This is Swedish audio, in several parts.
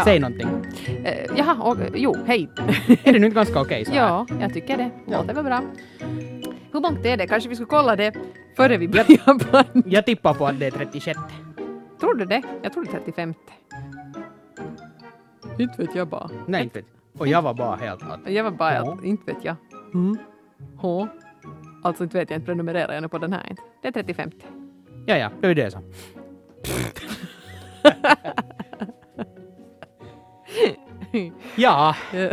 Ja. Säg någonting. Eh, jaha, och, jo, hej. Är det nu inte ganska okej så här? ja, jag tycker det. Låter väl bra. Hur långt är det? Kanske vi skulle kolla det före vi börjar. Jag tippar på att det är 36. Tror du det? Jag tror det är 35. Inte vet jag bara. Nej, inte vet Och jag var bara helt att... Jag var bara, Ja. att, inte vet jag. Mm. H. Alltså inte vet jag, inte prenumererar jag nu på den här inte. Det är 35. Ja, ja, det är det så. ja,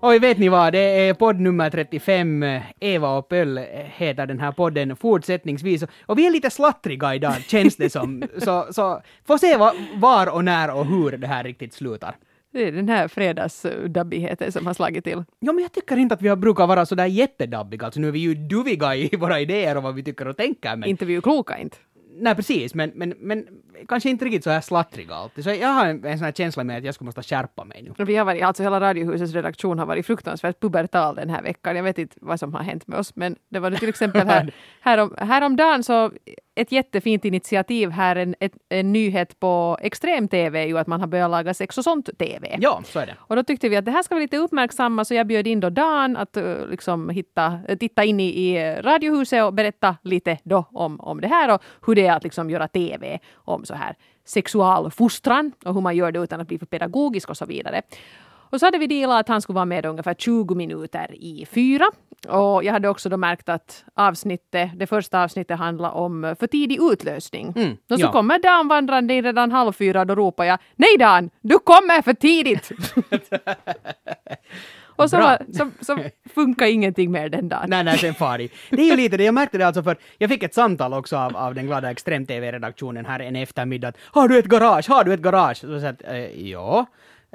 och vet ni vad, det är podd nummer 35. Eva och Pöll heter den här podden fortsättningsvis. Och vi är lite slattriga idag, känns det som. Så, så får se va, var och när och hur det här riktigt slutar. Det är den här fredagsdabbigheten som har slagit till. Ja, men jag tycker inte att vi har brukar vara sådär jättedabbiga. Alltså nu är vi ju duviga i våra idéer och vad vi tycker och tänker. Men, Inte vi är ju kloka inte. Nej, precis, men, men, men kanske inte riktigt så här slattriga alltid. Så jag har en, en sån här känsla med att jag skulle måste skärpa mig nu. Vi har varit, alltså hela Radiohusets redaktion har varit fruktansvärt pubertal den här veckan. Jag vet inte vad som har hänt med oss, men det var till exempel här, härom, häromdagen så ett jättefint initiativ här, en, ett, en nyhet på extrem-tv är ju att man har börjat laga sex och sånt-tv. Ja, så är det. Och då tyckte vi att det här ska vi lite uppmärksamma så jag bjöd in då Dan att uh, liksom hitta, uh, titta in i, i Radiohuset och berätta lite då om, om det här och hur det är att liksom göra TV om så här sexualfostran och hur man gör det utan att bli för pedagogisk och så vidare. Och så hade vi dealat att han skulle vara med ungefär 20 minuter i fyra. Och jag hade också då märkt att avsnittet, det första avsnittet handlar om för tidig utlösning. Mm, och så ja. kommer Dan vandrande in redan halv fyra och då ropar jag Nej Dan, du kommer för tidigt! och så, var, så, så funkar ingenting mer den dagen. Nej, nej, sen far i. Det är ju lite det, jag märkte det alltså för jag fick ett samtal också av, av den glada extrem-tv-redaktionen här en eftermiddag. Har du ett garage? Har du ett garage? Så jag sa att, eh, ja.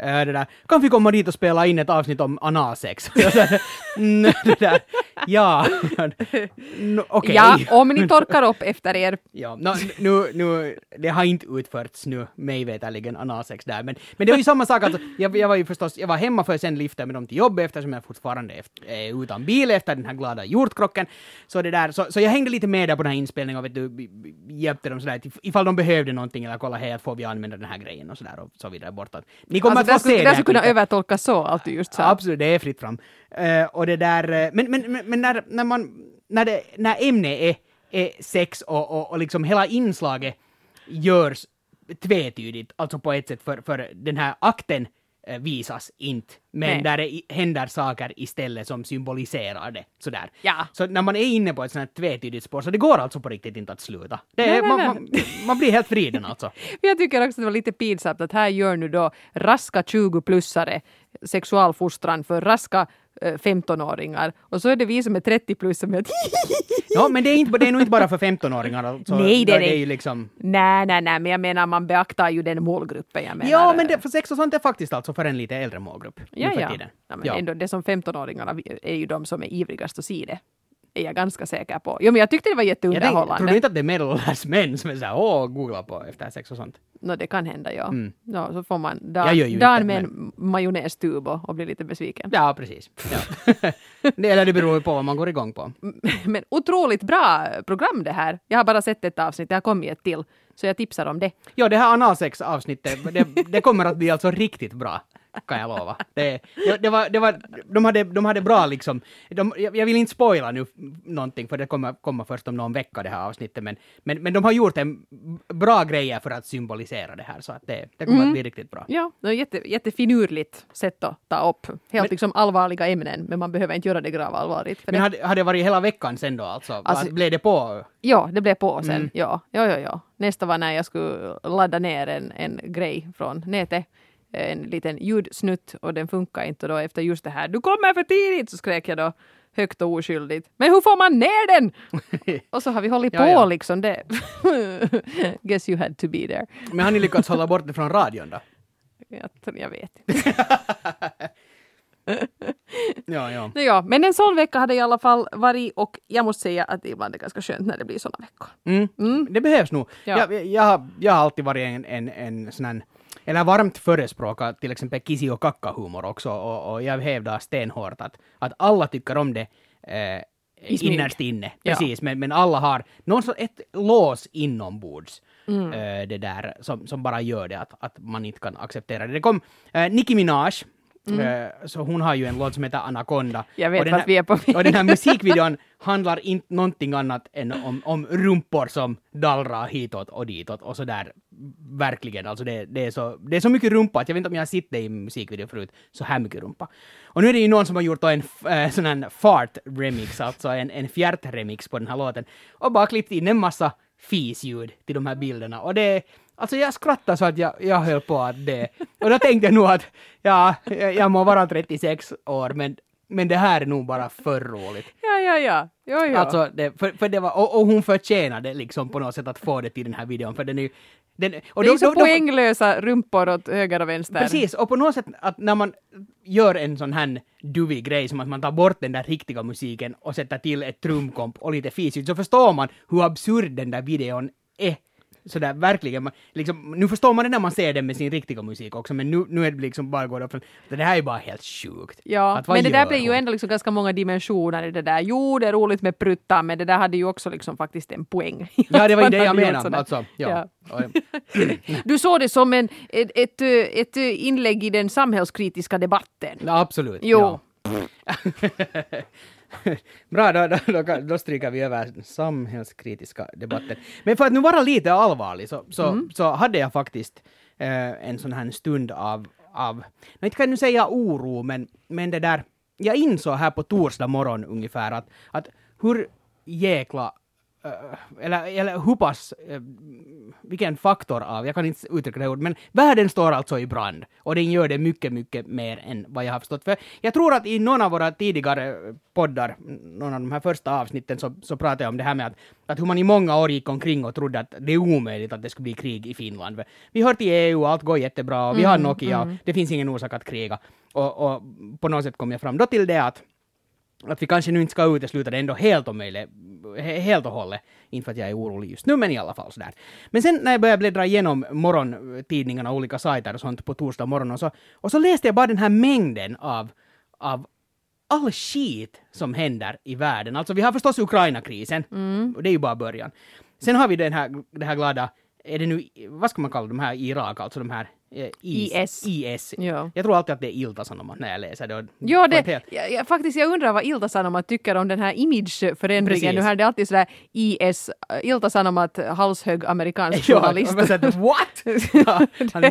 Eh, det där, kan vi komma dit och spela in ett avsnitt om analsex? "Mm, det där, ja, no, okej. Ja, om ni torkar upp efter er. Ja, no, nu, nu, det har inte utförts nu, mig veterligen, analsex där. Men, men det var ju samma sak, alltså, jag, jag var ju förstås, jag var hemma för att sen lyfta med dem till jobbet eftersom jag fortfarande är, utan bil efter den här glada hjortkrocken. Så det där, så, så jag hängde lite med där på den här inspelningen och vet du, hjälpte dem sådär, if- ifall de behövde någonting eller kolla, hej, får vi använda den här grejen och sådär och så vidare bortåt. Ni kommer Alltså, få skulle, här skulle kunna övertolkas så, allt du just sa. Absolut, det är fritt fram. Eh, och det där, eh, men, men, men, men när, när man, när, det, när ämnet är, är sex och, och, och liksom hela inslaget görs tvetydigt, alltså på ett sätt för, för den här akten visas inte, men Nej. där det händer saker istället som symboliserar det. Sådär. Ja. Så när man är inne på ett sånt här tvetydigt spår, så det går alltså på riktigt inte att sluta. Det Nej, man, nej. Man, man blir helt vriden alltså. Jag tycker också att det var lite pinsamt att här gör nu då raska 20-plussare sexualfostran för raska eh, 15-åringar och så är det vi som är 30 plus som är att Ja, men det är, inte, det är nog inte bara för 15-åringar. Alltså, Nej, det är det är ju liksom... nej, nej, nej, men jag menar man beaktar ju den målgruppen. Jag menar, Ja, men eh, det, för sex och sånt är faktiskt alltså för en lite äldre målgrupp. nu Ja, för ja. tiden. ja, men Ja. Ändå, det som 15-åringarna är ju de som är ivrigast att se det. Är jag ganska säker på. Jo, men jag tyckte det var Jag jätteunderhållande. tror du inte att det är medelålders män som är såhär åh, googla på efter sex och sånt? Nå, det kan hända, ja. Mm. ja så får man dan inte, med en majonnästub och, och blir lite besviken. Ja, precis. Ja. det, eller det beror på vad man går igång på. Men otroligt bra program det här. Jag har bara sett ett avsnitt, det har kommit ett till. Så jag tipsar om det. Ja, det här analsex-avsnittet, det, det kommer att bli alltså riktigt bra. Kan jag lova. Det, det, det var, det var, de, hade, de hade bra liksom, de, jag, vill inte spoila nu någonting för det kommer komma först om någon vecka det här avsnittet men, men, men de har gjort en bra grejer för att symbolisera det här så att det, det kommer Mm. att bli riktigt bra. Ja, det är jätte, jättefinurligt sätt att ta upp helt Men- liksom allvarliga ämnen, men man behöver inte göra det gravallvarligt. Men det, hade, hade det varit hela veckan sen då alltså? Alltså- blev det på? ja, det blev på sen. Mm. Ja, ja, ja, ja. Nästa var när jag skulle ladda ner en, en grej från nätet. En liten ljudsnutt och den funkar inte. Och då efter just det här, du kommer för tidigt, så skrek jag då högt och oskyldigt. Men hur får man ner den? och så har vi hållit Ja, på ja. liksom. Det. Guess you had to be there. Men har ni lyckats hålla bort det från radion då? Jag, jag vet inte. Ja, ja. Ja, men en sån vecka hade i alla fall varit och jag måste säga att ibland är det ganska skönt när det blir såna veckor. Mm. Mm. Det behövs nog. Ja. Jag, jag, har, jag har alltid varit en, en, en sån här, eller varmt förespråkar till exempel kisi och kacka-humor också och, och jag hävdar stenhårt att, att alla tycker om det. Eh, innerst inne. Ja. Precis, men, men alla har någon sorts, ett lås inombords. Mm. eh, det där som, som bara gör det att, att man inte kan acceptera det. Det kom uh, Nicki Minaj, eh, så hon har ju en låt som heter Anaconda. Mm. Jag vet Och vart här- vi är på väg. Och den här musikvideon handlar inte någonting annat än om, om rumpor som dallrar hitåt och ditåt och sådär. Verkligen, alltså det, det, är så, det är så mycket rumpa att jag vet inte om jag har sett det i musikvideo förut, så här mycket rumpa. Och nu är det ju någon som har gjort en äh, sån här fart-remix, alltså en, en fjärt-remix på den här låten, och bara klippt in en massa fisljud till de här bilderna. Och det Alltså jag skrattade så att jag, jag höll på att det. Och då tänkte jag nog att ja, jag, må vara 36 år, men, men det här är nog bara för roligt. Ja, ja, ja. Jo, jo. Alltså, det, för, för det var, och, och hon förtjänade liksom på något sätt att få det till den här videon, för den är ju... Den, och det är då- så poänglösa rumpor åt höger och vänster. Precis, och på något sätt att när man gör en sån här duvig grej som att man tar bort den där riktiga musiken och sätter till ett trumkomp och lite fisigt så förstår man hur absurd den där videon är. Sådär verkligen, man, liksom, nu förstår man det när man ser den med sin riktiga musik också, men nu, nu är det liksom bara går det från, det här är bara helt sjukt. Ja, men det där blev ju ändå liksom ganska många dimensioner i det där. Jo, det är roligt med pruttar, men det där hade ju också liksom faktiskt en poäng. Ja, det var ju det jag menade. Alltså, ja. Och- Du såg det som en, ett, ett, ett inlägg i den samhällskritiska debatten. Ja, absolut. Jo. Ja. Bra, då, då, då, då stryker vi över samhällskritiska debatten. Men för att nu vara lite allvarlig så, så, Mm. så hade jag faktiskt eh, en sån här stund av, av nu inte kan jag nu säga oro, men, men det där, jag insåg här på torsdag morgon ungefär att, att hur jäkla eller, eller hur pass, vilken faktor av, jag kan inte uttrycka det ordet, men världen står alltså i brand. Och den gör det mycket, mycket mer än vad jag har förstått. För jag tror att i någon av våra tidigare poddar, någon av de här första avsnitten, så, så pratade jag om det här med att, att hur man i många år gick omkring och trodde att det är omöjligt att det skulle bli krig i Finland. Vi hör till EU, allt går jättebra, och vi har Nokia, det finns ingen orsak att kriga. Och, och på något sätt kom jag fram då till det att att vi kanske nu inte ska utesluta det ändå helt omöjligt, he- helt och hållet. Inte för att jag är orolig just nu, men i alla fall sådär. Men sen när jag började bläddra igenom morgontidningarna, olika sajter och sånt på torsdag morgon och så, och så läste jag bara den här mängden av, av all skit som händer i världen. Alltså vi har förstås Ukraina-krisen, och det är ju bara början. Sen har vi den här, det här glada, är det nu, vad ska man kalla de här i Irak, alltså de här eh, IS. IS. Ja. Jag tror alltid att det är Ilta-Sanomat när jag läser det. Ja, det, helt- ja, ja, faktiskt jag undrar vad Ilta-Sanomat tycker om den här imageförändringen. Precis. Nu här är det alltid sådär IS, äh, Ilta-Sanomat, halshög amerikansk Ja, journalist. man säger, what? Ja, han,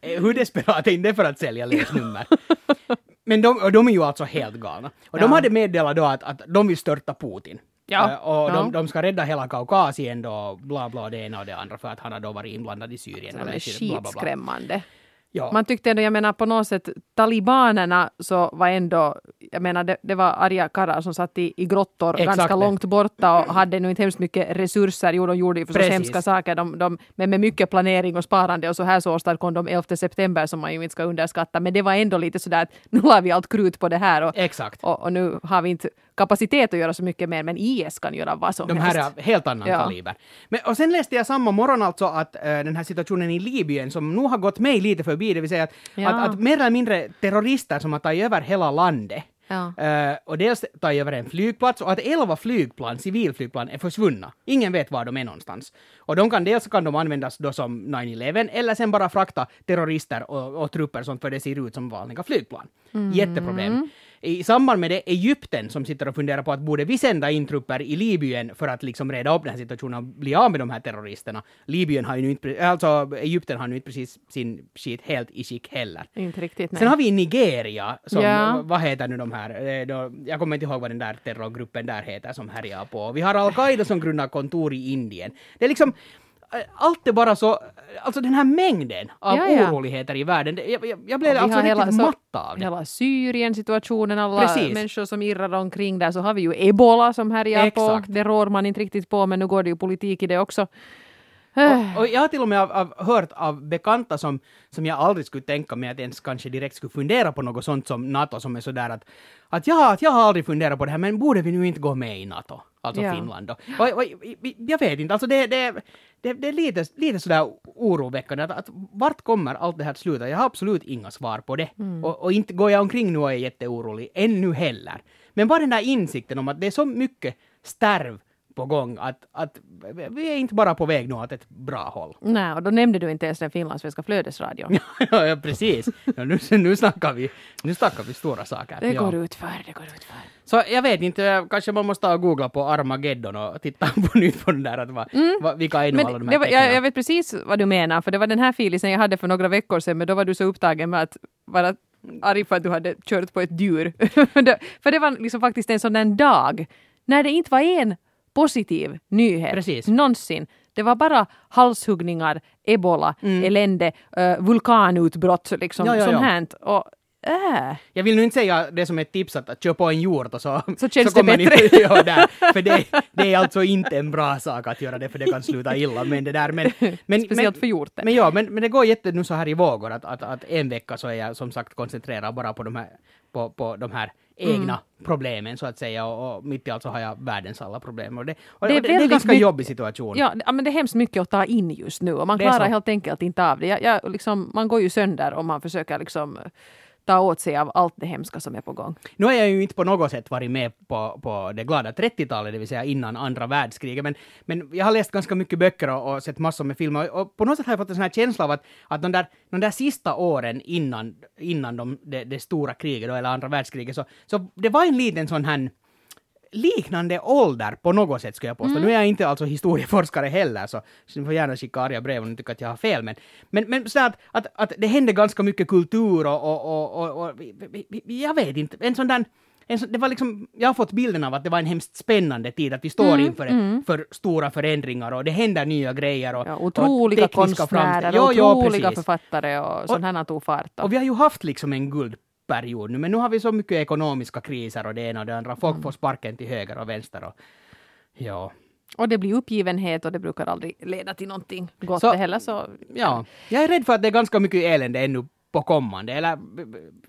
hur desperat är inte för att sälja läsnummer? Men de, och de är ju alltså helt galna. Och de Ja. hade meddelat då att, att de vill störta Putin. Ja, Eh, Och ja. de, de ska rädda hela Kaukasien då, bla bla det ena och det andra för att han har då varit inblandad i Syrien. Det eller är skitskrämmande. Ja. Man tyckte ändå, jag menar på något sätt, talibanerna så var ändå, jag menar det, det var arga karlar som satt i, i grottor Exakt ganska långt borta och hade nu inte hemskt mycket resurser. Jo, de gjorde ju förstås hemska saker, de, de, men med mycket planering och sparande och så här så åstadkom de 11 september som man ju inte ska underskatta. Men det var ändå lite sådär att nu har vi allt krut på det här och, och, och nu har vi inte kapacitet att göra så mycket mer, men IS kan göra vad som De helst. här är helt annan Ja. kaliber. Men, och sen läste jag samma morgon alltså att eh, den här situationen i Libyen som nog har gått mig lite förbi, det vill säga att, Ja. att, att mer eller mindre terrorister som har tagit över hela landet Ja. eh, och dels tagit över en flygplats och att elva flygplan, civilflygplan, är försvunna. Ingen vet var de är någonstans. Och de kan dels kan de användas då som 9-11 eller sen bara frakta terrorister och, och trupper sånt för det ser ut som vanliga flygplan. Mm. Jätteproblem. I samband med det Egypten som sitter och funderar på att borde vi sända in trupper i Libyen för att liksom reda upp den här situationen och bli av med de här terroristerna. Libyen har ju nu inte, alltså Egypten har nu inte precis sin skit helt i skick heller. Inte riktigt, nej. Sen har vi Nigeria, som, Ja. vad heter nu de här, Eh, jag kommer inte ihåg vad den där terrorgruppen där heter som härjar på. Vi har Al-Qaida som grundar kontor i Indien. Det är liksom, allt är bara så, alltså den här mängden av Ja, ja. oroligheter i världen, jag, jag, jag blev alltså riktigt så- matt av det. Hela Syrien-situationen, alla Precis. människor som irrar omkring där, så har vi ju ebola som härjar på. Det rår man inte riktigt på, men nu går det ju politik i det också. Äh. Och, och jag har till och med av, av, hört av bekanta som, som jag aldrig skulle tänka mig att ens kanske direkt skulle fundera på något sånt som NATO som är sådär att, att ja, att jag har aldrig funderat på det här men borde vi nu inte gå med i NATO? Alltså Ja. Finland då. Och, och, jag vet inte, alltså det, det, det, det är lite, lite sådär oroväckande att, att vart kommer allt det här att sluta? Jag har absolut inga svar på det. Och, och inte går jag omkring nu och är jätteorolig, ännu heller. men bara den där insikten om att det är så mycket stärv på gång att, att vi är inte bara på väg nu åt ett bra håll. Nej, och då nämnde du inte ens den finlandssvenska flödesradion. ja, ja, precis. Ja, nu, nu, snackar vi, nu snackar vi stora saker. Det ja. går utför, det går utför. Så jag vet inte, kanske man måste googla på Armageddon och titta på nytt på den där, att vad, mm. vad, vilka är nu alla de här var, jag, jag, vet precis vad du menar, för det var den här filisen jag hade för några veckor sedan, men då var du så upptagen med att vara arg för att du hade kört på ett djur. för det var liksom faktiskt en sån där dag när det inte var en positiv nyhet Precis. någonsin. Det var bara halshuggningar, ebola, mm. elände, uh, vulkanutbrott liksom, ja, ja, ja. hänt. Och, äh. Jag vill nu inte säga det som ett tips att, att köra på en hjort och så, så känns så det bättre. Ni, ja, där, för det, det, är alltså inte en bra sak att göra det för det kan sluta illa. Men det där, men, men, Speciellt men, för hjorten. Men ja, men, men det går jätte nu så här i vågor att, att, att en vecka så är jag som sagt koncentrerad bara på de här, på, på de här egna mm. problemen så att säga och, och mitt i allt så har jag världens alla problem. Och det, och det, är, det, det är ganska mycket, jobbig situation. Ja, men det är hemskt mycket att ta in just nu och man klarar helt enkelt inte av det. Jag, jag, liksom, man går ju sönder om man försöker liksom ta åt sig av allt det hemska som är på gång. Nu har jag ju inte på något sätt varit med på, på det glada 30-talet, det vill säga innan andra världskriget, men, men jag har läst ganska mycket böcker och, och sett massor med filmer och på något sätt har jag fått en sån här känsla av att, att de, där, de där sista åren innan, innan de, det, stora kriget, då, eller andra världskriget, så, så det var en liten sån här liknande ålder på något sätt skulle jag påstå. Mm. Nu är jag inte alltså historieforskare heller så, så ni får gärna skicka arga brev om ni tycker att jag har fel. Men, men, men så att, att, att det hände ganska mycket kultur och, och, och, och, och jag vet inte, en sån där en det var liksom, jag har fått bilden av att det var en hemskt spännande tid, att vi står mm, inför mm. för stora förändringar och det händer nya grejer. Och, ja, otroliga och konstnärer, jo, otroliga jo, författare och sånt här tog fart. Och vi har ju haft liksom en guld period nu, men nu har vi så mycket ekonomiska kriser och det ena och det andra. Folk mm. får sparken till höger och vänster. Och, ja. Och det blir uppgivenhet och det brukar aldrig leda till någonting gott så, heller. Så, ja. Jag är rädd för att det är ganska mycket elände ännu på kommande, eller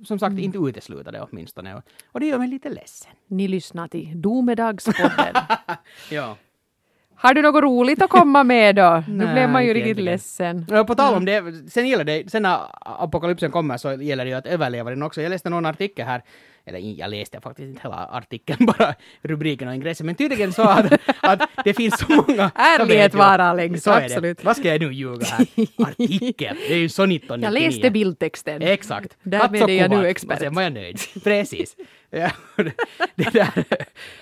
som sagt mm. inte utesluta det åtminstone. Och, och det gör mig lite ledsen. Ni lyssnar till Domedagspodden. ja. Har du något roligt att komma med då? nu blev man ju riktigt ledsen. Ja, på tal om det, sen gäller det, sen när apokalypsen kommer så gäller det ju att överleva den också. Jag läste någon artikel här, eller jag läste faktiskt inte hela artikeln, bara rubriken och ingressen, men tydligen så att, att det finns så många... Ärlighet varar längst, absolut. Vad ska jag nu ljuga här? Artikel, det är ju så 1999. Jag läste bildtexten. Exakt. Därmed är jag nu expert. Och sen var jag nöjd. Precis. Ja, det där.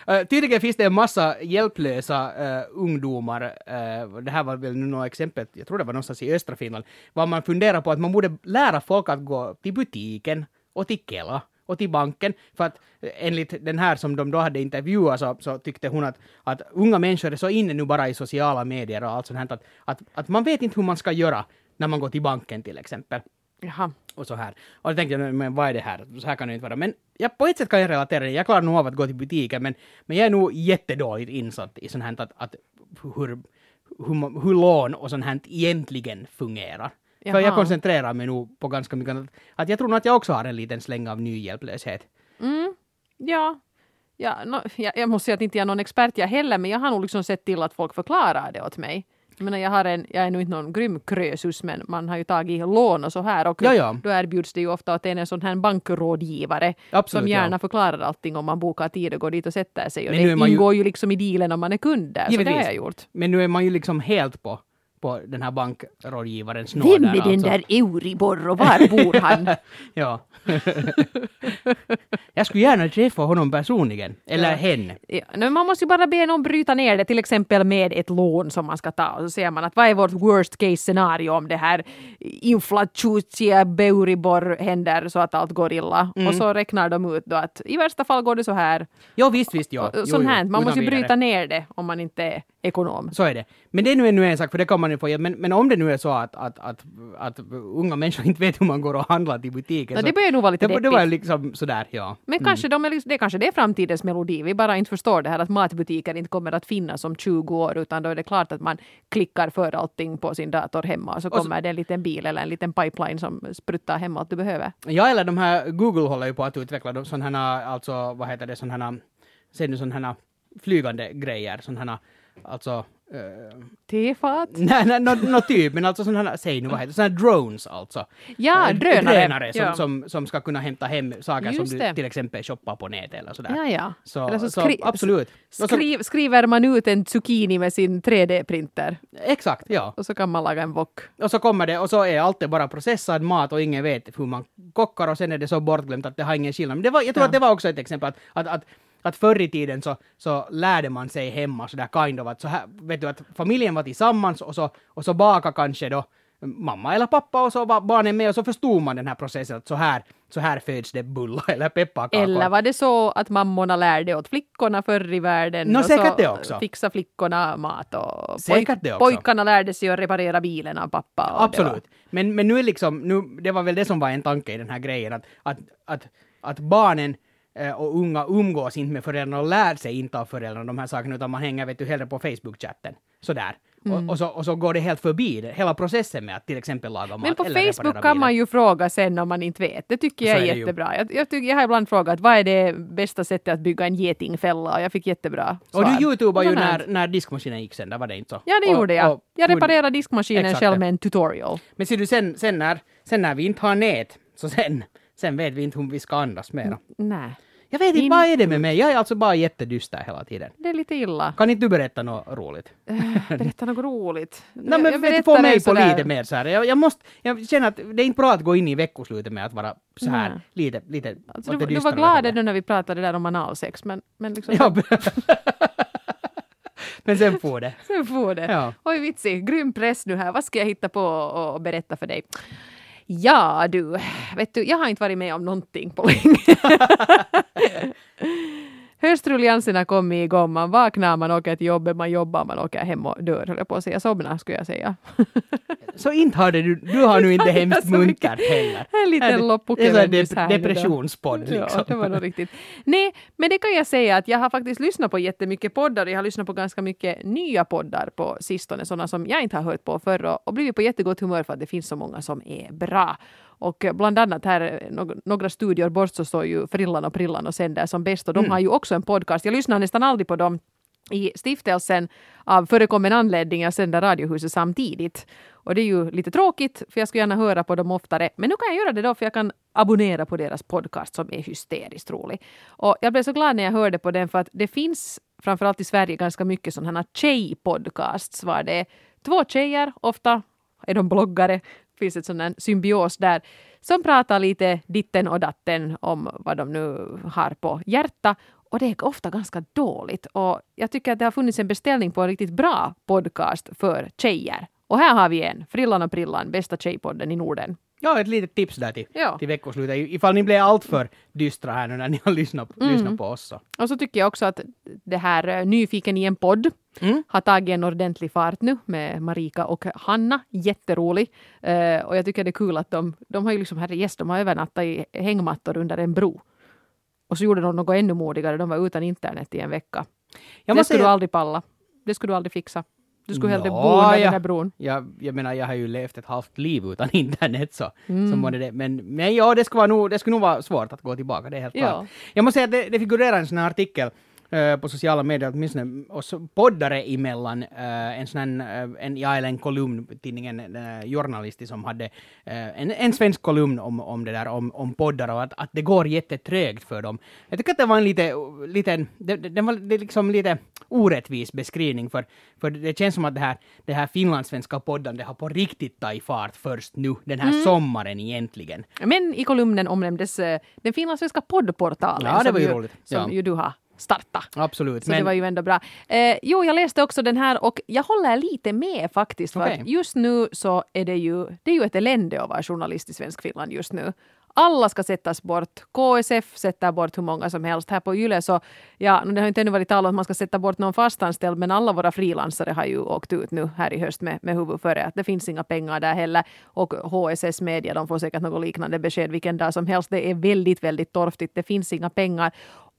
Uh, tydligen finns det en massa hjälplösa uh, ungdomar, uh, det här var väl nu några exempel, jag tror det var någonstans i östra Finland, var man funderar på att man borde lära folk att gå till butiken och till Kela och till banken. För att enligt den här som de då hade intervjuat så, så tyckte hon att, att unga människor är så inne nu bara i sociala medier och allt sånt här att, att, att man vet inte hur man ska göra när man går till banken till exempel. Jaha. Och så här. Och då tänkte jag, men vad är det här? Så här kan det inte vara. Men ja, på ett sätt kan jag relatera det. Jag klarar nog av att gå till butiken, men, men jag är nog jättedåligt insatt i sånt här att, att hur, hur, hur lån och sånt här egentligen fungerar. Jaha. För jag koncentrerar mig nog på ganska mycket annat. Att jag tror nog att jag också har en liten släng av nyhjälplöshet. Mm, ja. Ja, no, jag, jag måste säga att inte jag är någon expert jag heller, men jag har nog liksom sett till att folk förklarar det åt mig. Jag menar, jag, har en, jag är nog inte någon grym krösus, men man har ju tagit lån och så här. Och ja, ja. då erbjuds det ju ofta att en är en sån här bankrådgivare Absolut, som gärna ja. förklarar allting om man bokar tid och går dit och sätter sig. Och men det ingår ju... ju liksom i dealen om man är kund där, Givetvis. så det har jag gjort. Men nu är man ju liksom helt på på den här bankrådgivarens nåd. Vem är den alltså. där Euribor och var bor han? ja. jag skulle gärna träffa honom personligen, eller ja. henne. Ja, man måste ju bara be någon bryta ner det, till exempel med ett lån som man ska ta. Och så ser man att vad är vårt worst case scenario om det här inflationsia Euribor händer så att allt går illa. Mm. Och så räknar de ut då att i värsta fall går det så här. Ja visst, visst, ja. Sånt här, man måste ju bryta ner det om man inte är ekonom. Så är det. Men det är nu ännu en sak, för det kan man ju få hjälp. Men, men om det nu är så att, att, att, att unga människor inte vet hur man går och handlar till butiken. No, det börjar nog vara lite det, det var liksom sådär, ja. Men mm. kanske de är, liksom- det kanske det är framtidens melodi. Vi bara inte förstår det här att matbutiker inte kommer att finnas om 20 år, utan då är det klart att man klickar för allting på sin dator hemma och så kommer och så, det en liten bil eller en liten pipeline som spruttar hem allt du behöver. Ja, eller de här, Google håller ju på att utveckla sådana här, alltså vad heter det, sådana här, ser du sådana här flygande grejer, sådana här, alltså Tefat? Nej, nej, nå nå typ, men alltså sådana här, säg nu vad heter sådana här drones alltså. Ja, Eh, drönare. drönare som, Ja. som, som ska kunna hämta hem saker Just som det. du till exempel shoppar på nätet eller sådär. Ja, ja. Så, Eller så, så skri- absolut. Så, Skriv, skriver man ut en zucchini med sin 3D-printer exakt, ja. och så kan man laga en wok. Och så kommer det och så är allt bara processad mat och ingen vet hur man kockar och sen är det så bortglömt att det har ingen skillnad. Men det var, jag tror Ja. att det var också ett exempel att, att, att att förr i tiden så, så lärde man sig hemma sådär kind of att så här, vet du att familjen var tillsammans och så, och så baka kanske då mamma eller pappa och så var barnen med och så förstod man den här processen att så här, så här föds det bullar eller pepparkakor. Eller var det så att mammorna lärde åt flickorna förr i världen? Nå, och säkert så det också. Fixa flickorna mat och också. pojkarna lärde sig att reparera bilen av pappa. det var- Absolut. Men, men nu är liksom, nu, det var väl det som var en tanke i den här grejen, att, att, att, att barnen och unga umgås inte med föräldrarna och lär sig inte av föräldrarna de här sakerna, utan man hänger vet du, hellre på Facebook-chatten. Sådär. Mm. Och, och, så, och så går det helt förbi det, hela processen med att till exempel laga mat Men på eller Facebook kan man ju fråga sen om man inte vet. Det tycker jag Så är, är jättebra. Jag, jag, tycker, jag har ibland frågat vad är det bästa sättet att bygga en getingfälla och jag fick jättebra Och svar. du youtubade ju när, när diskmaskinen gick sönder, var det inte så? Ja, det Och- gjorde jag. och jag reparerade diskmaskinen Exakt själv med en tutorial. Men ser du, sen, sen, när, sen när vi inte har nät, så sen, sen vet vi inte hur vi ska andas mera. Nej, Jag vet inte, In- vad är det med mig? Jag är alltså bara jättedyster hela tiden. det är lite illa. Kan inte du berätta något roligt? Berätta något roligt. Nej, men Jag vet få mig på lite mer så här. Jag, jag måste, jag känner att det är inte bra att gå in i veckoslutet med att vara så här Nej. lite, lite Alltså, du, du var glad nu när vi pratade där om analsex, men, men liksom... Ja, men sen får det. Sen får det. Ja. Oj vitsi, grym press nu här. Vad ska jag hitta på och berätta för dig? Ja du, vet du, jag har inte varit med om någonting på länge. Höstrullianserna kom igång, man vaknar, man åker till jobbet, man jobbar, man åker hem och dör, höll jag på att säga. Somnar skulle jag säga. Så inte har det, du, du har nu inte hemskt muntert heller. En liten så här depressionspodd liksom. Ja, det var nog riktigt. Nej, men det kan jag säga att jag har faktiskt lyssnat på jättemycket poddar. Jag har lyssnat på ganska mycket nya poddar på sistone, sådana som jag inte har hört på förr och blivit på jättegott humör för att det finns så många som är bra. Och eh, bland annat här, eh, någ- några studior bort så står ju Frillan och Prillan och sänder som bäst och de Mm. har ju också en podcast. Jag lyssnar nästan aldrig på dem i stiftelsen av förekommen anledning. Jag sänder Radiohuset samtidigt. Och det är ju lite tråkigt, för jag skulle gärna höra på dem oftare. Men nu kan jag göra det då, för jag kan abonnera på deras podcast som är hysteriskt rolig. Och jag blev så glad när jag hörde på den, för att det finns framförallt i Sverige ganska mycket sådana här tjej-podcasts, var det är två tjejer, ofta är de bloggare, finns ett sån symbios där, som pratar lite ditten och datten om vad de nu har på hjärta. Och det är ofta ganska dåligt. Och jag tycker att det har funnits en beställning på en riktigt bra podcast för tjejer. Och här har vi en, Frillan och Prillan, bästa tjejpodden i Norden. Ja, ett litet tips där till, Ja. till veckoslutet. Ifall ni blev alltför dystra här nu när ni har lyssnat, Mm. lyssnat på oss. Så. Och så tycker jag också att det här eh, Nyfiken i en podd Mm. har tagit en ordentlig fart nu med Marika och Hanna. Jätterolig. Eh, och jag tycker det är kul att de, de har ju liksom, herrejes, de har övernattat i hängmattor under en bro. Och så gjorde de något ännu modigare, de var utan internet i en vecka. Jag det skulle du säga, aldrig palla. Det skulle du aldrig fixa. Du skulle hellre Nå, bo under ja. den här bron. jag, jag menar, jag har ju levt ett halvt liv utan internet så, Mm. så det. Men, men ja, det skulle, vara nog, det skulle nog vara svårt att gå tillbaka, det är helt Ja. klart. Jag måste säga att det, det figurerar en sån här artikel eh, på sociala medier, åtminstone oss poddare emellan, uh, en sån här, eh, en, ja, eller en kolumn, tidningen uh, Journalisti som hade eh, en, en svensk kolumn om, om det där, om, om poddar och att, att det går jättetrögt för dem. Jag tycker att det var en lite, lite det, det, det var det liksom lite orättvis beskrivning, för, för det känns som att det här, det här finlandssvenska podden, det har på riktigt tagit fart först nu, den här Mm. sommaren egentligen. Men i kolumnen omnämndes eh, den finlandssvenska poddportalen Ja, det var ju, roligt. som Ja. ju du har startat. Absolut. Så det var ju ändå bra. Eh, jo, jag läste också den här och jag håller lite med faktiskt. För Okej. att just nu så är det ju, det är ju ett elände att vara journalist i Svensk Finland just nu. Alla ska sättas bort. KSF sätter bort hur många som helst. Här på Yle så, ja, det har inte ännu varit tal om att man ska sätta bort någon fastanställd, men alla våra frilansare har ju åkt ut nu här i höst med, med huvud före. Att det finns inga pengar där heller. Och HSS Media, de får säkert något liknande besked vilken dag som helst. Det är väldigt, väldigt torftigt. Det finns inga pengar.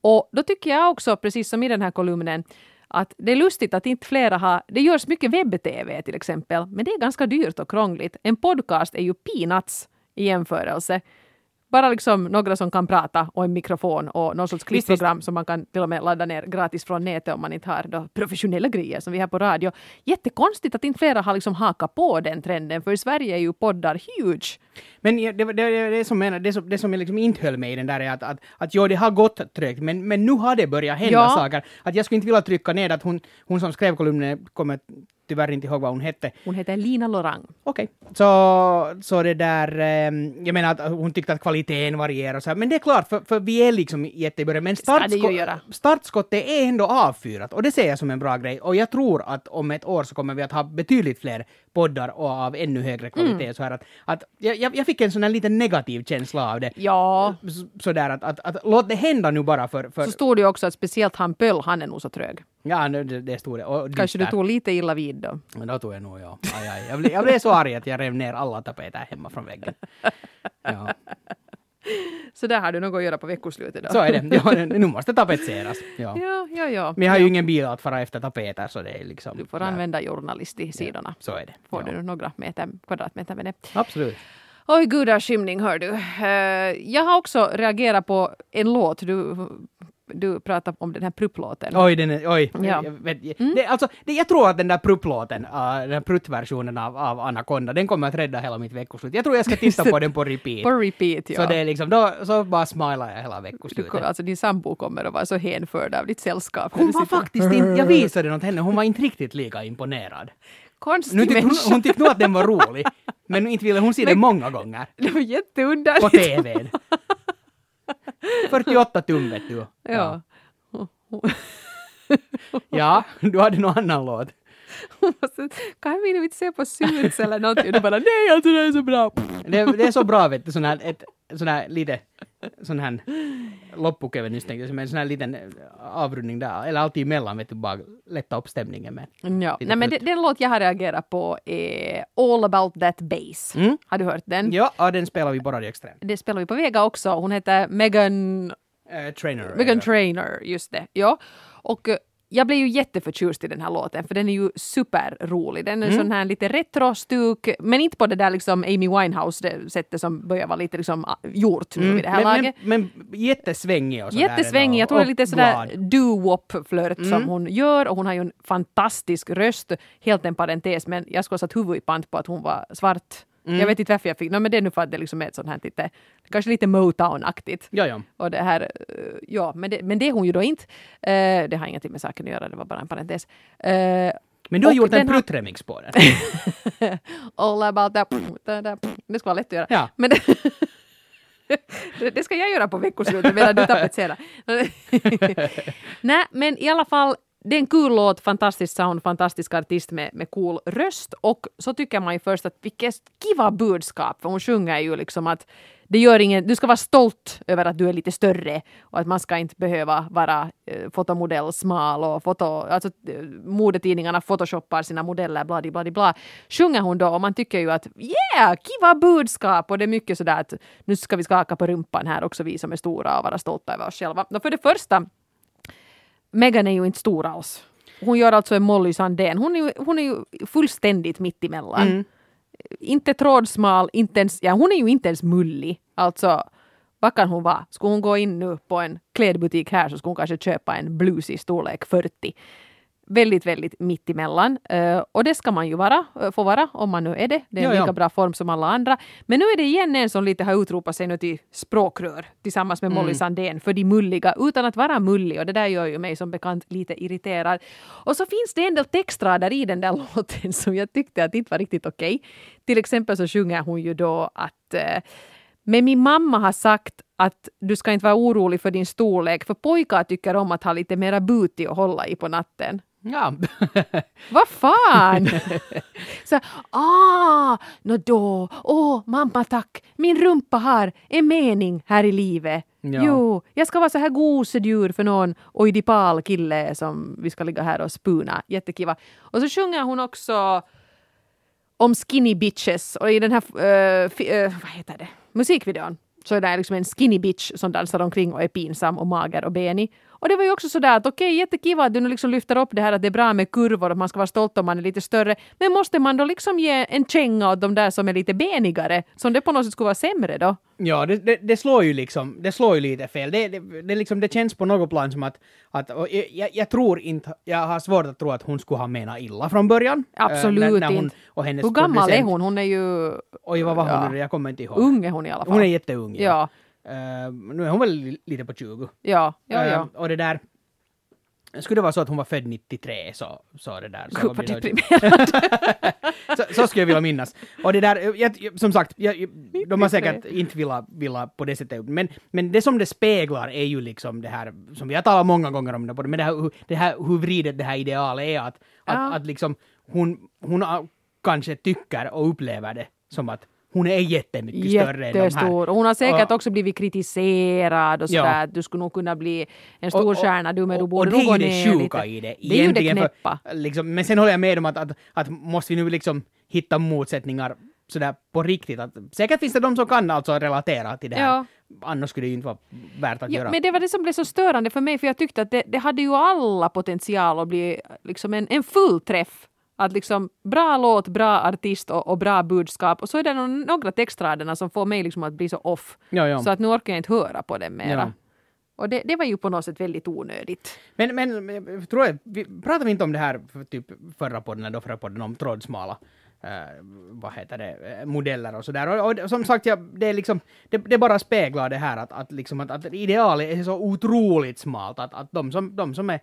Och då tycker jag också, precis som i den här kolumnen, att det är lustigt att inte flera har... Det görs mycket webb-tv till exempel, men det är ganska dyrt och krångligt. En podcast är ju peanuts i jämförelse. Bara liksom några som kan prata och en mikrofon och någon sorts klippprogram som man kan till och med ladda ner gratis från nätet om man inte har då professionella grejer som vi har på radio. Jättekonstigt att inte flera har liksom hakat på den trenden, för i Sverige är ju poddar huge. Men det, det, det, det som, menar, det som, det som jag liksom inte höll med i den där är att, att, att jo, det har gått trögt, men, men nu har det börjat hända Ja. saker. Att jag skulle inte vilja trycka ner att hon, hon som skrev kolumnen, kommer tyvärr inte ihåg vad hon hette, Hon heter Lina Lorang. Okej. Så, så det där, ehm, jag menar att hon tyckte att kvaliteten varierar och så här, men det är klart, för, för vi är liksom jätte i början, men startsko- startskottet är ändå avfyrat och det ser jag som en bra grej och jag tror att om ett år så kommer vi att ha betydligt fler poddar och av ännu högre kvalitet Mm. så här att, att jag, jag fick en sån här liten negativ känsla av det. Ja, Sådär att, att, att låt det hända nu bara för, för så stod det ju också att speciellt han Pöll, han är nog så trög. ja det, det stod det. Och Kanske du tog lite illa vid då. Men då tog jag nog, ja. Aj, aj. Jag, blev, jag blev så arg att jag rev ner alla tapeter hemma från väggen. Ja, Så där har du något att göra på veckoslutet då. så är det. Ja, nu måste tapetseras. Ja. Ja, ja, ja. Men jag har ju ingen bil att fara efter tapeter så det är liksom... Du får ja, använda journalist i sidorna. Så är det. Får ja. du några meter, kvadratmeter med det. Absolut. Oj, gudars skymning, hör du. Eh, jag har också reagerat på en låt. Du, du pratade om den här prupplåten. Oj, den är, oj. Ja. Mm. Jag, vet, det, alltså, det, jag tror att den där prupplåten, uh, den där pruttversionen av, av Anaconda, den kommer att rädda hela mitt veckoslut. Jag tror jag ska titta på den på repeat. På repeat, ja. Så det är liksom, då, så bara smilar jag hela veckoslutet. alltså, din sambo kommer att vara så hänförd av ditt sällskap. Hon var faktiskt inte, jag visade den åt henne, hon var inte riktigt lika imponerad. Konstig Nu tyckte hon, hon tyckte nog att den var rolig, men inte ville hon se den många gånger. Det var jätteunderligt. På TVn. 48 tum vet du. Ja. Ja, du hade någon annan låt. Kan vi inte se på Suits eller någonting? Du bara nej, alltså det är så bra. Det, det är så bra vet du, sån här, ett, sån här lite, sån här loppukeven just tänkte jag, som en sån här liten avrundning där, eller alltid emellan vet du, bara lätta upp stämningen med. Ja. Nej, men den, den låt jag har reagerat på är All about that bass. Mm. Har du hört den? Ja, ja, den spelar vi på Radio Extrem. Det spelar vi på Vega också. Hon heter Megan Eh, trainer. Megan eh, Trainer, just det. Ja. Och eh, jag blev ju jätteförtjust i den här låten för den är ju superrolig. Den är Mm. sån här lite retro-stuk, men inte på det där liksom Amy Winehouse sättet som börjar vara lite liksom ah, gjort nu mm, vid det här men, laget. men, men jättesvängig och sådär. Jättesvängig, jag tror det är lite sådär doo-wop-flört Mm. som hon gör och hon har ju en fantastisk röst. Helt en parentes, men jag skulle ha satt huvudet i pant på att hon var svart. Mm. Jag vet inte varför jag fick, no, men det är nu för att det liksom är ett sånt här lite, kanske lite Motown-aktigt. Ja, ja. Och det här, eh, ja, men det, men det är hon ju då inte. Eh, det har ingenting med saken att göra, det var bara en parentes. Eh, Men du har gjort en pruttremix på den. all about that. Det ska vara lätt att göra. Ja. Men det, det, det ska jag göra på veckoslutet medan du tapetserar. Nej, men i alla fall, det är en kul låt, fantastisk sound, fantastisk artist med, med cool röst. Och så tycker man ju först att vilket kiva budskap, för hon sjunger ju liksom att det gör ingen, du ska vara stolt över att du är lite större och att man ska inte behöva vara eh, fotomodell smal och foto, alltså eh, modetidningarna photoshoppar sina modeller bla bla bla. Sjunger hon då och man tycker ju att yeah, kiva budskap och det är mycket sådär att nu ska vi skaka på rumpan här också vi som är stora och vara stolta över oss själva. Och för det första Megan är ju inte stor alls. Hon gör alltså en Molly Sandén. Hon är ju, hon är ju fullständigt mittemellan. Mm. Inte trådsmal, inte ens, ja, hon är ju inte ens mullig. Alltså, vad kan hon vara? Skulle hon gå in nu på en klädbutik här så skulle hon kanske köpa en blus i storlek 40. Väldigt, väldigt mittemellan. Uh, och det ska man ju vara, uh, få vara om man nu är det. Det är en Ja, ja. lika bra form som alla andra. Men nu är det igen en som lite har utropat sig nu till språkrör tillsammans med Mm. Molly Sandén för de mulliga utan att vara mullig och det där gör ju mig som bekant lite irriterad. Och så finns det en del textrader i den där låten som jag tyckte att inte var riktigt okej. Till exempel så sjunger hon ju då att eh, men min mamma har sagt att du ska inte vara orolig för din storlek för pojkar tycker om att ha lite mera buti att hålla i på natten. Ja. Vad fan! så, ah, nå då, åh, mamma tack, min rumpa har en mening här i livet. Ja. Jo, jag ska vara så här gosedjur för någon oidipal kille som vi ska ligga här och spuna. Jättekiva. Och så sjunger hon också om skinny bitches och i den här, eh, fi, eh, vad heter det, musikvideon så är det liksom en skinny bitch som dansar omkring och är pinsam och mager och benig. Och det var ju också sådär att okej, jättekiva att du nu liksom lyfter upp det här att det är bra med kurvor och att man ska vara stolt om man är lite större. Men måste man då liksom ge en känga åt de där som är lite benigare? Som det på något sätt skulle vara sämre då? Ja, det, det, det slår ju liksom, det slår ju lite fel. Det, det, det, liksom, det känns på något plan som att, att jag, jag tror inte, jag har svårt att tro att hon skulle ha menat illa från början. eh, Absolut när, när hon, inte. och hennes Hur gammal är producent- hon? Hon är ju... Oj, vad var hon Ja. Jag kommer inte ihåg. Ung är hon i alla fall. Hon är jätteung. Ja, Eh, nu är hon väl li- lite på 20. ja, ja. Eh, ja. och det där... Skulle det vara så att hon var född 93 så, så det där... Så, Gud deprimerad. så, så skulle jag vilja minnas. Och det där, jag, jag, som sagt, jag, de har 93. säkert inte velat, velat på det sättet. Men, men det som det speglar är ju liksom det här, som vi har talat många gånger om, det, men det här, det här hur vridet det här idealet är. Att, att, Ja. att liksom hon, hon har- kanske tycker och upplever det som att hon är jättemycket större än de här. Hon har säkert Och- också blivit kritiserad och Ja. sådär. att Du skulle nog kunna bli en stor och- stjärna du, men du borde och det nog är gå ju det ner sjuka lite. i det. Det är ju det egentligen, för- knäppa. liksom, men sen håller jag med om att, att, att måste vi nu liksom hitta motsättningar sådär på riktigt. Att, säkert finns det de som kan alltså relatera till det här. Ja. Annars skulle det ju inte vara värt att Ja, göra. men det var det som blev så störande för mig, för jag tyckte att det, det hade ju alla potential att bli liksom en, en full träff. Att liksom bra låt, bra artist och, och bra budskap. Och så är det några textraderna som får mig liksom att bli så off. Ja, ja. Så att nu orkar jag inte höra på det mera. Ja. Och det, det var ju på något sätt väldigt onödigt. Men, men jag tror jag, vi pratade vi inte om det här för typ förra podden, då förra podden om trådsmala eh, vad heter det, eh, modeller och sådär. Och, och som sagt, ja, det är liksom, det, det bara speglar det här att, att, liksom, att, att idealet är så otroligt smalt att, att de, som, de som är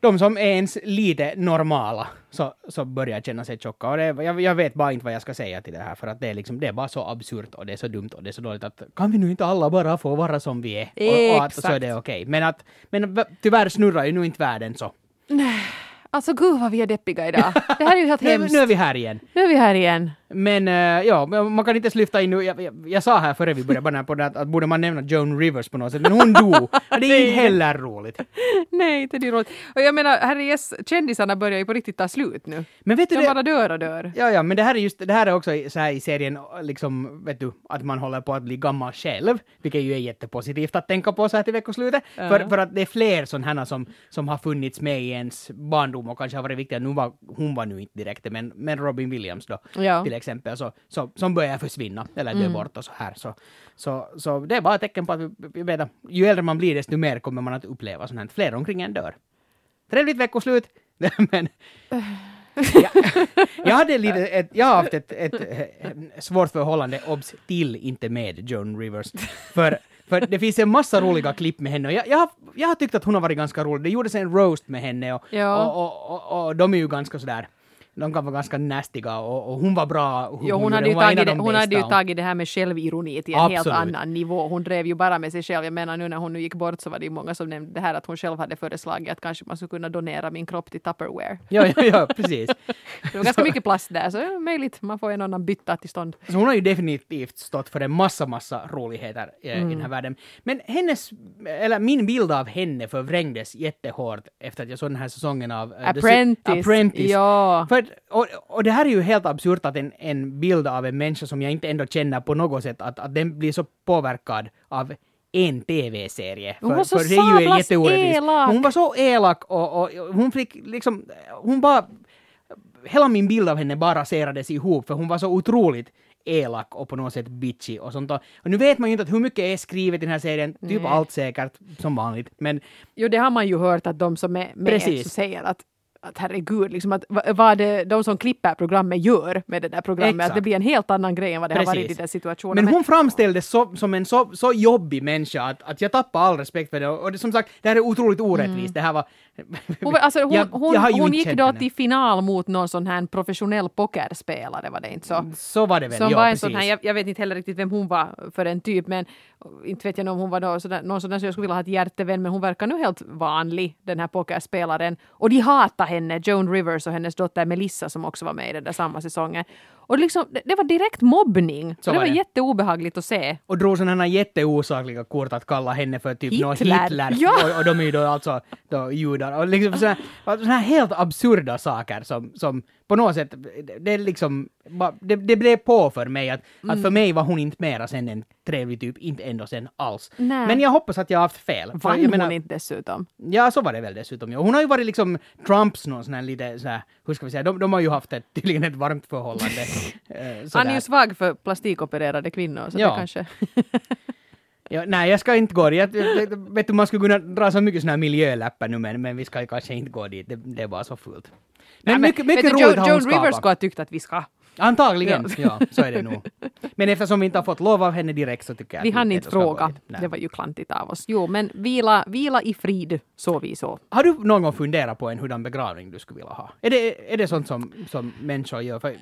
de som är ens lite normala så, så börjar känna sig tjocka. Och det, jag, jag vet bara inte vad jag ska säga till det här för att det är, liksom, det är bara så absurt och det är så dumt och det är så dåligt att kan vi nu inte alla bara få vara som vi är? Och, och att, så är det okej. Men, att, men tyvärr snurrar ju nu inte världen så. Alltså gud vad vi är deppiga idag. Det här är ju helt Nu, hemskt. nu är vi här igen. Nu är vi här igen. Men eh, ja, man kan inte ens lyfta in nu. Jag, jag, jag sa här före vi började på den här podden att, att borde man nämna Joan Rivers på något sätt, men hon dog. Det är inte heller roligt. Nej, det är roligt. Och jag menar, herrejes, kändisarna börjar ju på riktigt ta slut nu. Men vet du De det? bara dör och dör. Ja, ja, men det här är just, det här är också så här i serien, liksom, vet du, att man håller på att bli gammal själv, vilket ju är jättepositivt att tänka på så här till veckoslutet. Ja. För, för att det är fler sådana som, som har funnits med i ens barndom och kanske har varit viktiga. Nu var, hon var nu inte direkt, men, men Robin Williams då, Ja. till exempel, så, så, som börjar försvinna, eller dö Mm. bort och så här. Så, så, så det är bara ett tecken på att vi, vet, ju äldre man blir, desto mer kommer man att uppleva sånt här. Fler omkring en dör. Trevligt veckoslut, men jag, jag hade lite, ett, jag har haft ett, ett, eh, svårt förhållande, obs, till, inte med Joan Rivers. För, för det finns en massa roliga klipp med henne och jag, jag, har, jag har tyckt att hon har varit ganska rolig. Det gjordes en roast med henne och, Ja. och, och, och, och de är ju ganska sådär de kan vara ganska nastiga och, och hon var bra. Jo, hon, hade ju var en tagit de hon hade ju tagit det här med självironi till en helt Absolut. annan nivå. Hon drev ju bara med sig själv. Jag menar nu när hon nu gick bort så var det ju många som nämnde det här att hon själv hade föreslagit att kanske man skulle kunna donera min kropp till Tupperware. Ja, ja, ja, precis. Det var ganska mycket plast där så det är möjligt man får en annan bytta till stånd. Så hon har ju definitivt stått för en massa, massa roligheter eh, Mm. i den här världen. Men hennes, eller min bild av henne förvrängdes jättehårt efter att jag såg den här säsongen av eh, Apprentice. Apprentice. Ja. För, och, och det här är ju helt absurt att en, en bild av en människa som jag inte ändå känner på något sätt, att, att den blir så påverkad av en TV-serie. Hon var så det är ju elak. Hon var så elak och, och hon fick liksom, hon bara hela min bild av henne bara raserades ihop för hon var så otroligt elak och på något sätt bitchy och sånt. Och nu vet man ju inte att hur mycket är skrivet i den här serien, typ Nej. allt säkert som vanligt. Men Jo, det har man ju hört att de som är med Precis. säger att att herregud, liksom att, va- vad det de som klipper programmet gör med det där programmet, Exakt. att det blir en helt annan grej än vad det har varit i Precis. den situationen. Men hon framställdes så, som en så, så jobbig människa att, att jag tappar all respekt för det. Och det, som sagt, det här är otroligt orättvist. Det här var... Hon, alltså, hon, Jag- hon, jag hon gick då henne. till final mot någon sån här professionell pokerspelare, var det inte så? Så var det väl, Som ja var en precis. sån här, jag, jag vet inte heller riktigt vem hon var för en typ, men inte vet jag om hon var någon sån där som jag skulle vilja ha ett hjärtevän, men hon verkar nu helt vanlig, den här pokerspelaren. Och de hatar henne, Joan Rivers och hennes dotter Melissa som också var med i den där samma säsongen. Och liksom, det, det var direkt mobbning. Så det var det. jätteobehagligt att se. och drog sådana jätteosakliga kort att kalla henne för typ Hitler, Hitler. Hitler. Ja. Och, och de är ju då alltså då judar. Och liksom sådana, här helt absurda saker som, som på något sätt, det är liksom, ba- det, det blev på för mig att, Mm. att för mig var hon inte mera sen en trevlig typ, inte ändå sen alls. Nej. Men jag hoppas att jag har haft fel. Vann jag menar- hon inte dessutom? Ja, så var det väl dessutom. Ja. Hon har ju varit liksom Trumps någon sån här lite så här, hur ska vi säga, de, de har ju haft ett, tydligen ett varmt förhållande. eh, Han är ju svag för plastikopererade kvinnor, så Ja. det kanske... Ja, nej, jag ska inte gå dit. Vet du, man skulle kunna dra så mycket såna här miljöläppar nu, men, men vi ska kanske inte gå dit. Det, det är bara så fult. Men Nej, mycket, mycket du, roligt Joan, har hon Joan Rivers skulle ha tyckt att vi ska. Antagligen, ja. så är det nog. Men eftersom vi inte har fått lov av henne direkt så tycker jag Vi hann inte fråga. Det var ju klantigt av oss. Jo, men vila, vila i frid, så vi så. Har du någon gång funderat på en hurdan begravning du skulle vilja ha? Är det, är det sånt som, som människor gör? För,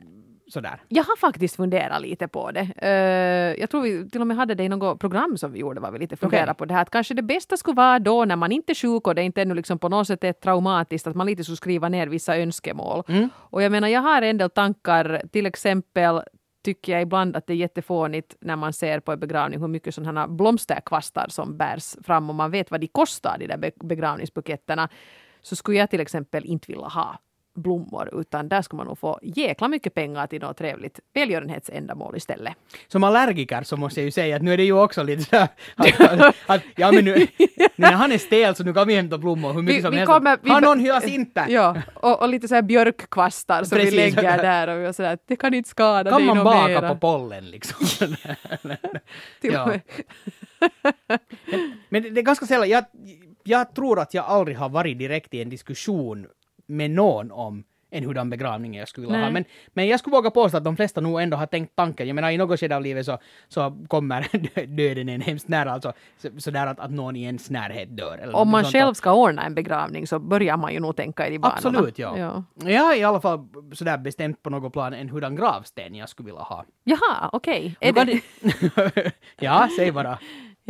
sådär. Jag har faktiskt funderat lite på det. Eh, jag tror vi till och med hade det i något program som vi gjorde, var vi lite funderade Okej. på det här. Att kanske det bästa skulle vara då när man inte är sjuk och det inte ännu liksom på något sätt är traumatiskt, att man lite skulle skriva ner vissa önskemål. Mm. Och jag menar, jag har en del tankar, till exempel tycker jag ibland att det är jättefånigt när man ser på en begravning hur mycket sådana här blomsterkvastar som bärs fram och man vet vad de kostar, de där be- begravningsbuketterna. Så skulle jag till exempel inte vilja ha blommor utan där skulle man nog få jäkla mycket pengar till något trevligt välgörenhetsändamål istället. Som allergiker så måste jag ju säga att nu är det ju också lite så att, att, att ja men nu, nu när han är stel så nu kan vi hämta blommor hur mycket Vi- som vi helst. kommer- vi Har någon hyacinter? Ja, och, och lite så här björkkvastar som Precis. vi lägger där och vi är sådär att det kan inte skada Kan man baka mera. på pollen liksom? Ja. Men det, det är ganska sällan, jag, jag tror att jag aldrig har varit direkt i en diskussion med någon om en hurdan begravning jag skulle vilja ha. Men, men jag skulle våga påstå att de flesta nog ändå har tänkt tanken. Jag menar i något skede av livet så, så kommer dö- döden en hemskt nära, alltså så, sådär att, att någon i ens närhet dör. Eller Om man själv ska ordna en begravning så börjar man ju nog tänka i de banorna. Absolut, ja. ja. Jag har i alla fall sådär bestämt på något plan en hurdan gravsten jag skulle vilja ha. Jaha, okej. Det... det- ja, säg bara.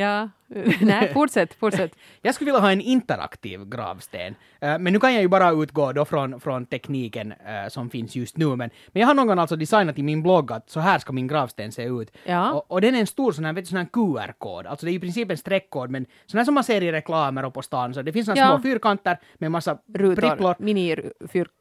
Ja, nej, fortsätt, fortsätt. Jag skulle vilja ha en interaktiv gravsten. Eh, men nu kan jag ju bara utgå då från, från tekniken eh, som finns just nu. Men, men jag har någon gång alltså designat i min blogg att så här ska min gravsten se ut. Ja. Och, och den är en stor sån här, vet du, sån här QR-kod. Alltså det är i princip en streckkod men sån här som man ser i reklamer och på stan. Så det finns såna Ja. små fyrkanter med massa Rutor, pricklor. minifyrkanter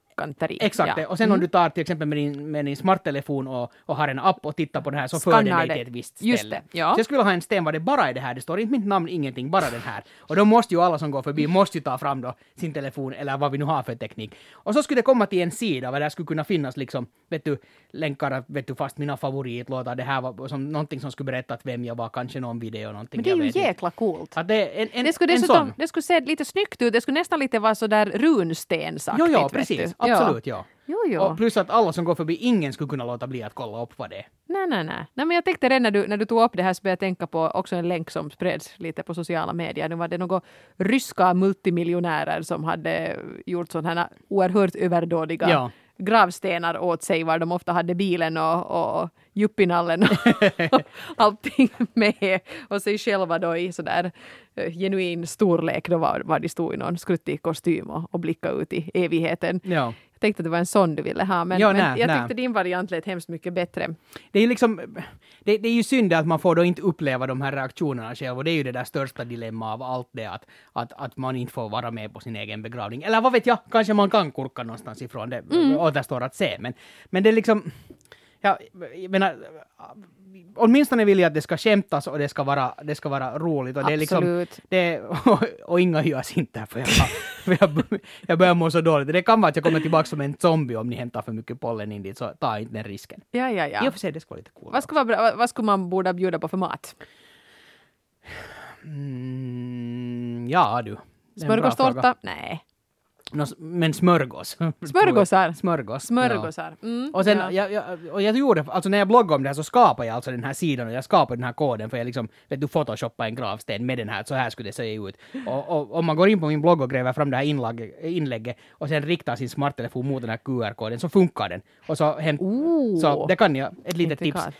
i. Exakt, ja. och sen om du tar till exempel med din, med din smarttelefon och, och har en app och tittar på den här så för den dig det. till ett visst ställe. Just det, ja. Så jag skulle vilja ha en sten var det bara är det här, det står inte mitt namn, ingenting, bara den här. Och då måste ju alla som går förbi måste ju ta fram då sin telefon eller vad vi nu har för teknik. Och så skulle det komma till en sida där det skulle kunna finnas liksom, vet du, länkar vet du, fast mina favoritlåtar, det här var som, någonting som skulle berätta att vem jag var, kanske någon video, någonting. Men det är ju jäkla coolt. Att det en, en, Det skulle, dessutom, det skulle se lite snyggt ut, det skulle nästan lite vara sådär runstensaktigt. Jo, ja, vet precis. Absolut, ja. Jo, jo. Och plus att alla som går förbi, ingen skulle kunna låta bli att kolla upp vad det är. Nej, nej, nej. nej men jag tänkte redan när du, när du tog upp det här så började jag tänka på också en länk som spreds lite på sociala medier. Nu var det några ryska multimiljonärer som hade gjort sådana här oerhört överdådiga Ja. gravstenar åt sig var de ofta hade bilen och, och yuppinallen och allting med och sig själva då i sådär eh, genuin storlek då var, var de stod i någon skruttig kostym och, och blickade ut i evigheten. Ja. Jag tänkte att det var en sån du ville ha men, Ja, men nej, jag nej. tyckte din variant lät hemskt mycket bättre. Det är liksom, det, det är ju synd att man får då inte uppleva de här reaktionerna själv och det är ju det där största dilemma av allt det att, att, att man inte får vara med på sin egen begravning. Eller vad vet jag, kanske man kan kurka någonstans ifrån, det Mm. återstår att se. Men, men det är liksom, ja, jag menar, åtminstone vill jag att det ska skämtas och det ska vara, det ska vara roligt. Och det är liksom, Absolut. det, och, och inga hyacinter för jag, för jag, jag börjar må så dåligt. Det kan vara att jag kommer tillbaka som en zombie om ni hämtar för mycket pollen in dit, så ta inte den risken. Ja, ja, I ja. och för sig, det skulle vara lite coolt. Vad skulle, vara vad- skulle man borde bjuda på för mat? Mm, ja du. Smörgåstårta? Nej. Men smörgås. Smörgåsar? Smörgås. Smörgåsar. Mm. Och sen, ja. jag, jag, och jag gjorde, alltså när jag bloggade om det här så skapade jag alltså den här sidan och jag skapade den här koden för jag liksom, vet du, photoshoppade en gravsten med den här, så här skulle det se ut. Och, om man går in på min blogg och gräver fram det här inlag, inlägget och sen riktar sin smarttelefon mot den här QR-koden så funkar den. Och så, hem, Ooh. så det kan jag, ett litet tips. Intrikat.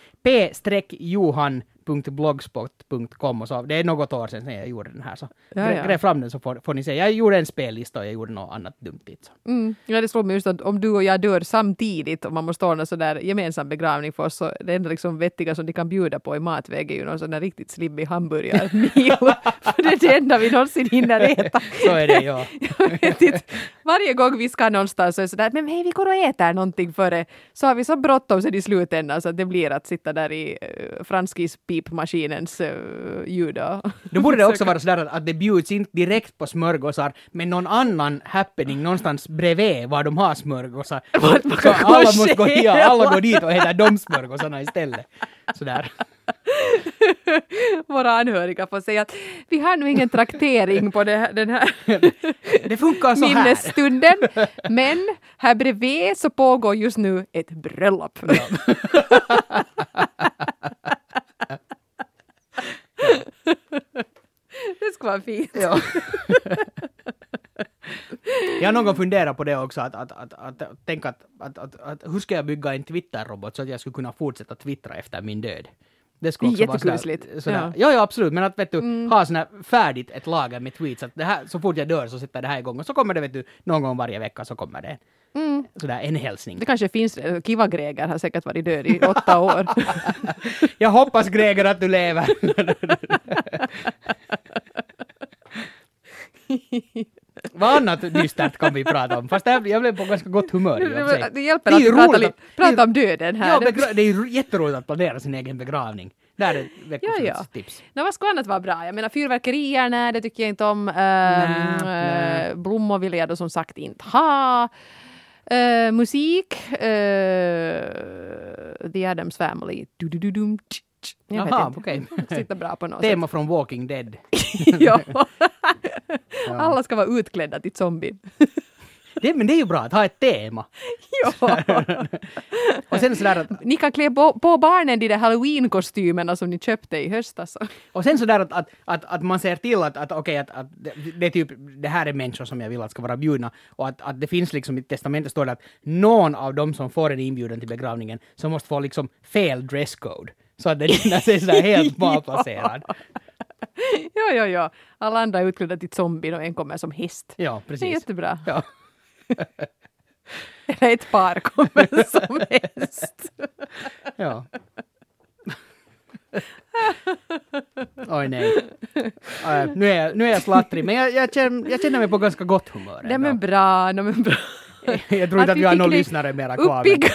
p-johan.blogspot.com och så, det är något år sedan jag gjorde den här så Ja, ja. gräv fram den så får, får ni se. Jag gjorde en spellista och jag gjorde något annat dumt dit. Så. Mm. Ja, det slår mig just att om du och jag dör samtidigt och man måste ordna sådär gemensam begravning för oss så det enda liksom vettiga som de kan bjuda på i matväg är ju någon sån där riktigt slibbig hamburgarmil. för det är det enda vi någonsin hinner äta. Så är det, ja. Jag vet inte varje gång vi ska någonstans så är det sådär, men hej vi går och äter någonting före. Så har vi så bråttom sen i slutändan så att det blir att sitta där i uh, franskispipmaskinens uh, ljud. och- Då borde det också vara sådär att, det bjuds inte direkt på smörgåsar, men någon annan happening någonstans bredvid var de har smörgåsar. Så alla och måste gå, ja, alla går dit och äter de smörgåsarna istället. Sådär. Våra anhöriga får säga att vi har nu ingen traktering på här, den här Det funkar så här. minnesstunden. Men här bredvid så pågår just nu ett bröllop. det ska vara fint. Ja. Jag har någon gång funderat på det också, att, att, att, att, att tänka att, att, att, att hur ska jag bygga en Twitter-robot så att jag skulle kunna fortsätta twittra efter min död? Det skulle också vara sådär-. Sådär. Ja. Ja. absolut, men att vet du, ha sådär färdigt ett lager med tweets, att det här, så fort jag dör så sätter det här igång och så kommer det, vet du, någon gång varje vecka så kommer det sådär en hälsning. Det kanske finns, Kiva Greger har säkert varit död i åtta år. Jag hoppas Greger att du lever. Vad annat dystert kan vi prata om? Fast jag, jag blev på ganska gott humör. sig. Det hjälper Det är att roligt li- pratar om döden här. Ja, begra- det är jätteroligt att planera sin egen begravning. Där är veckosluts Ja, ja. tips. Nå, vad ska annat vara bra? Jag menar fyrverkerier, nej det tycker jag inte om. Ehm, nej. eh, blommor vill jag då som sagt inte ha. Eh, musik, eh, The Addams Family. Du-du-du-dum, tsch, tsch. Jag Jaha, vet okej. inte. Sitter bra på något sätt. Tema från Walking Dead. ja. Alla ska vara utklädda till zombien. Det, men det är ju bra att ha ett tema. ja. Och sen sådär att, Ni kan klä på, på barnen de där halloween-kostymerna som ni köpte i höstas. och sen sådär att, att, att, att man ser till att, att okej, att, att det, det är typ, det här är människor som jag vill att ska vara bjudna. Och att, att det finns liksom i testamentet står det att någon av dem som får en inbjudan till begravningen så måste få liksom fel dresscode. Så att den känner sig sådär helt malplacerad. ja, ja, ja. Alla andra är utklädda till zombien och en kommer som häst. Ja, Det är precis. jättebra. Ja. Eller ett par kommer som häst. Ja. Oj nej. Äh, nu, är nu är jag slattrig, men jag, jag, känner, jag känner mig på ganska gott humör. Är ändå. bra, de är bra. Jag tror inte att vi har någon lyssnare mera kvar. Uppig.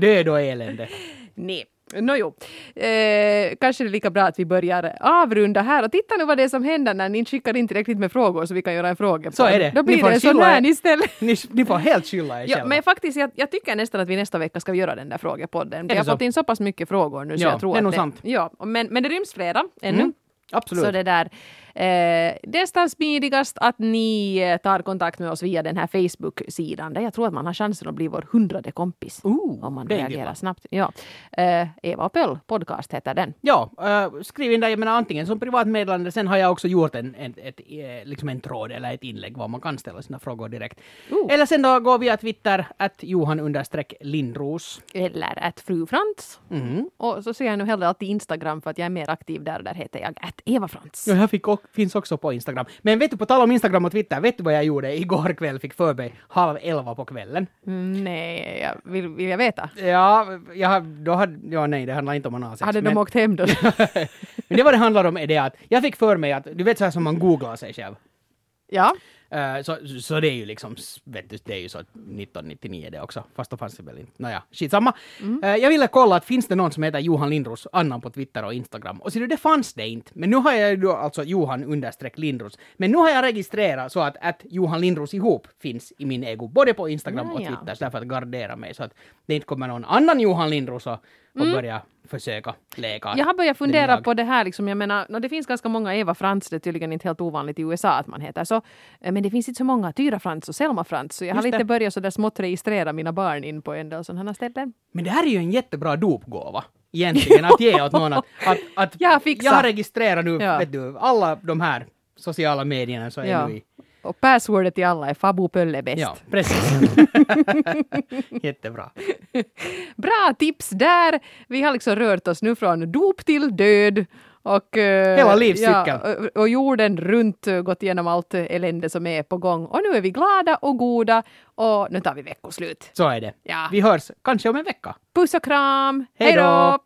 Död och elände. Nej. Nåjo, eh, kanske det är lika bra att vi börjar avrunda här och titta nu vad det är som händer när ni skickar in tillräckligt med frågor så vi kan göra en fråga. Så är det. Då blir det sån här istället. Ni, ni får helt skylla er Ja, själva. men faktiskt, jag, jag tycker nästan att vi nästa vecka ska göra den där frågepodden. Vi har så? fått in så pass mycket frågor nu så Ja, jag tror det är att nog det, sant. Ja, men, men det ryms flera ännu. Mm, Absolut. Så det där, eh, nästan smidigast att ni eh, tar kontakt med oss via den här Facebook-sidan där jag tror att man har chansen att bli vår hundrade kompis. Ooh, om man reagerar snabbt. Ja. Eh, Eva och Pöll podcast heter den. Ja, äh, skriv in där, jag menar antingen som privatmeddelande, sen har jag också gjort en, en, ett, eh, liksom en tråd eller ett inlägg var man kan ställa sina frågor direkt. Oh. Eller sen då går via Twitter, att Johan understreck Lindros. Eller att fru Frans. Mm. Och så ser jag nu hellre alltid Instagram för att jag är mer aktiv där och där heter jag att Eva Frans. Ja, jag fick, och, finns också på Instagram. Men vet du, på tal om Instagram och Twitter, vet du vad jag gjorde igår kväll? Fick för mig halv elva på kvällen. Mm, nej, jag vill, vill jag veta. Ja, jag, då hade, ja nej, det handlar inte om analsex. Hade men, de åkt hem då? men det vad det handlar om är det att jag fick för mig att, du vet så här som man googlar sig själv. ja. Eh, så, det är ju liksom, vet du, det är ju så 1999 det också, fast då fanns det väl inte. Nåja, skitsamma. Eh, jag ville kolla att finns det någon som heter Johan Lindros annan på Twitter och Instagram? Och så det fanns det inte. Men nu har jag ju alltså Johan understreck Lindros. Men nu har jag registrerat så att, att Johan Lindros ihop finns i min ego, både på Instagram och Ja, ja. Twitter, så därför att gardera mig så att det inte kommer någon annan Johan Lindros och, och börja försöka leka. Jag har börjat fundera på det här, liksom, jag menar, no, det finns ganska många Eva Frans, det är tydligen inte helt ovanligt i USA att man heter så, Eh, men det finns inte så många Tyra Frans och Selma Frans, så jag har Just lite det. börjat så där smått registrera mina barn in på en del sådana ställen. Men det här är ju en jättebra dopgåva. Egentligen, att ge åt någon att, att, att Jag har jag har registrerat nu, Ja. vet du, alla de här sociala medierna så är Ja. nu i... Och passwordet till alla är Fabu Pölle bäst. Ja, precis. Jättebra. Bra tips där! Vi har liksom rört oss nu från dop till död. Och, eh, Hela livscykeln. Ja, och, jorden runt eh, gått igenom allt eh, elände som är på gång. Och nu är vi glada och goda och nu tar vi veckoslut. Så är det. Ja. Vi hörs kanske om en vecka. Puss och kram! Hej då!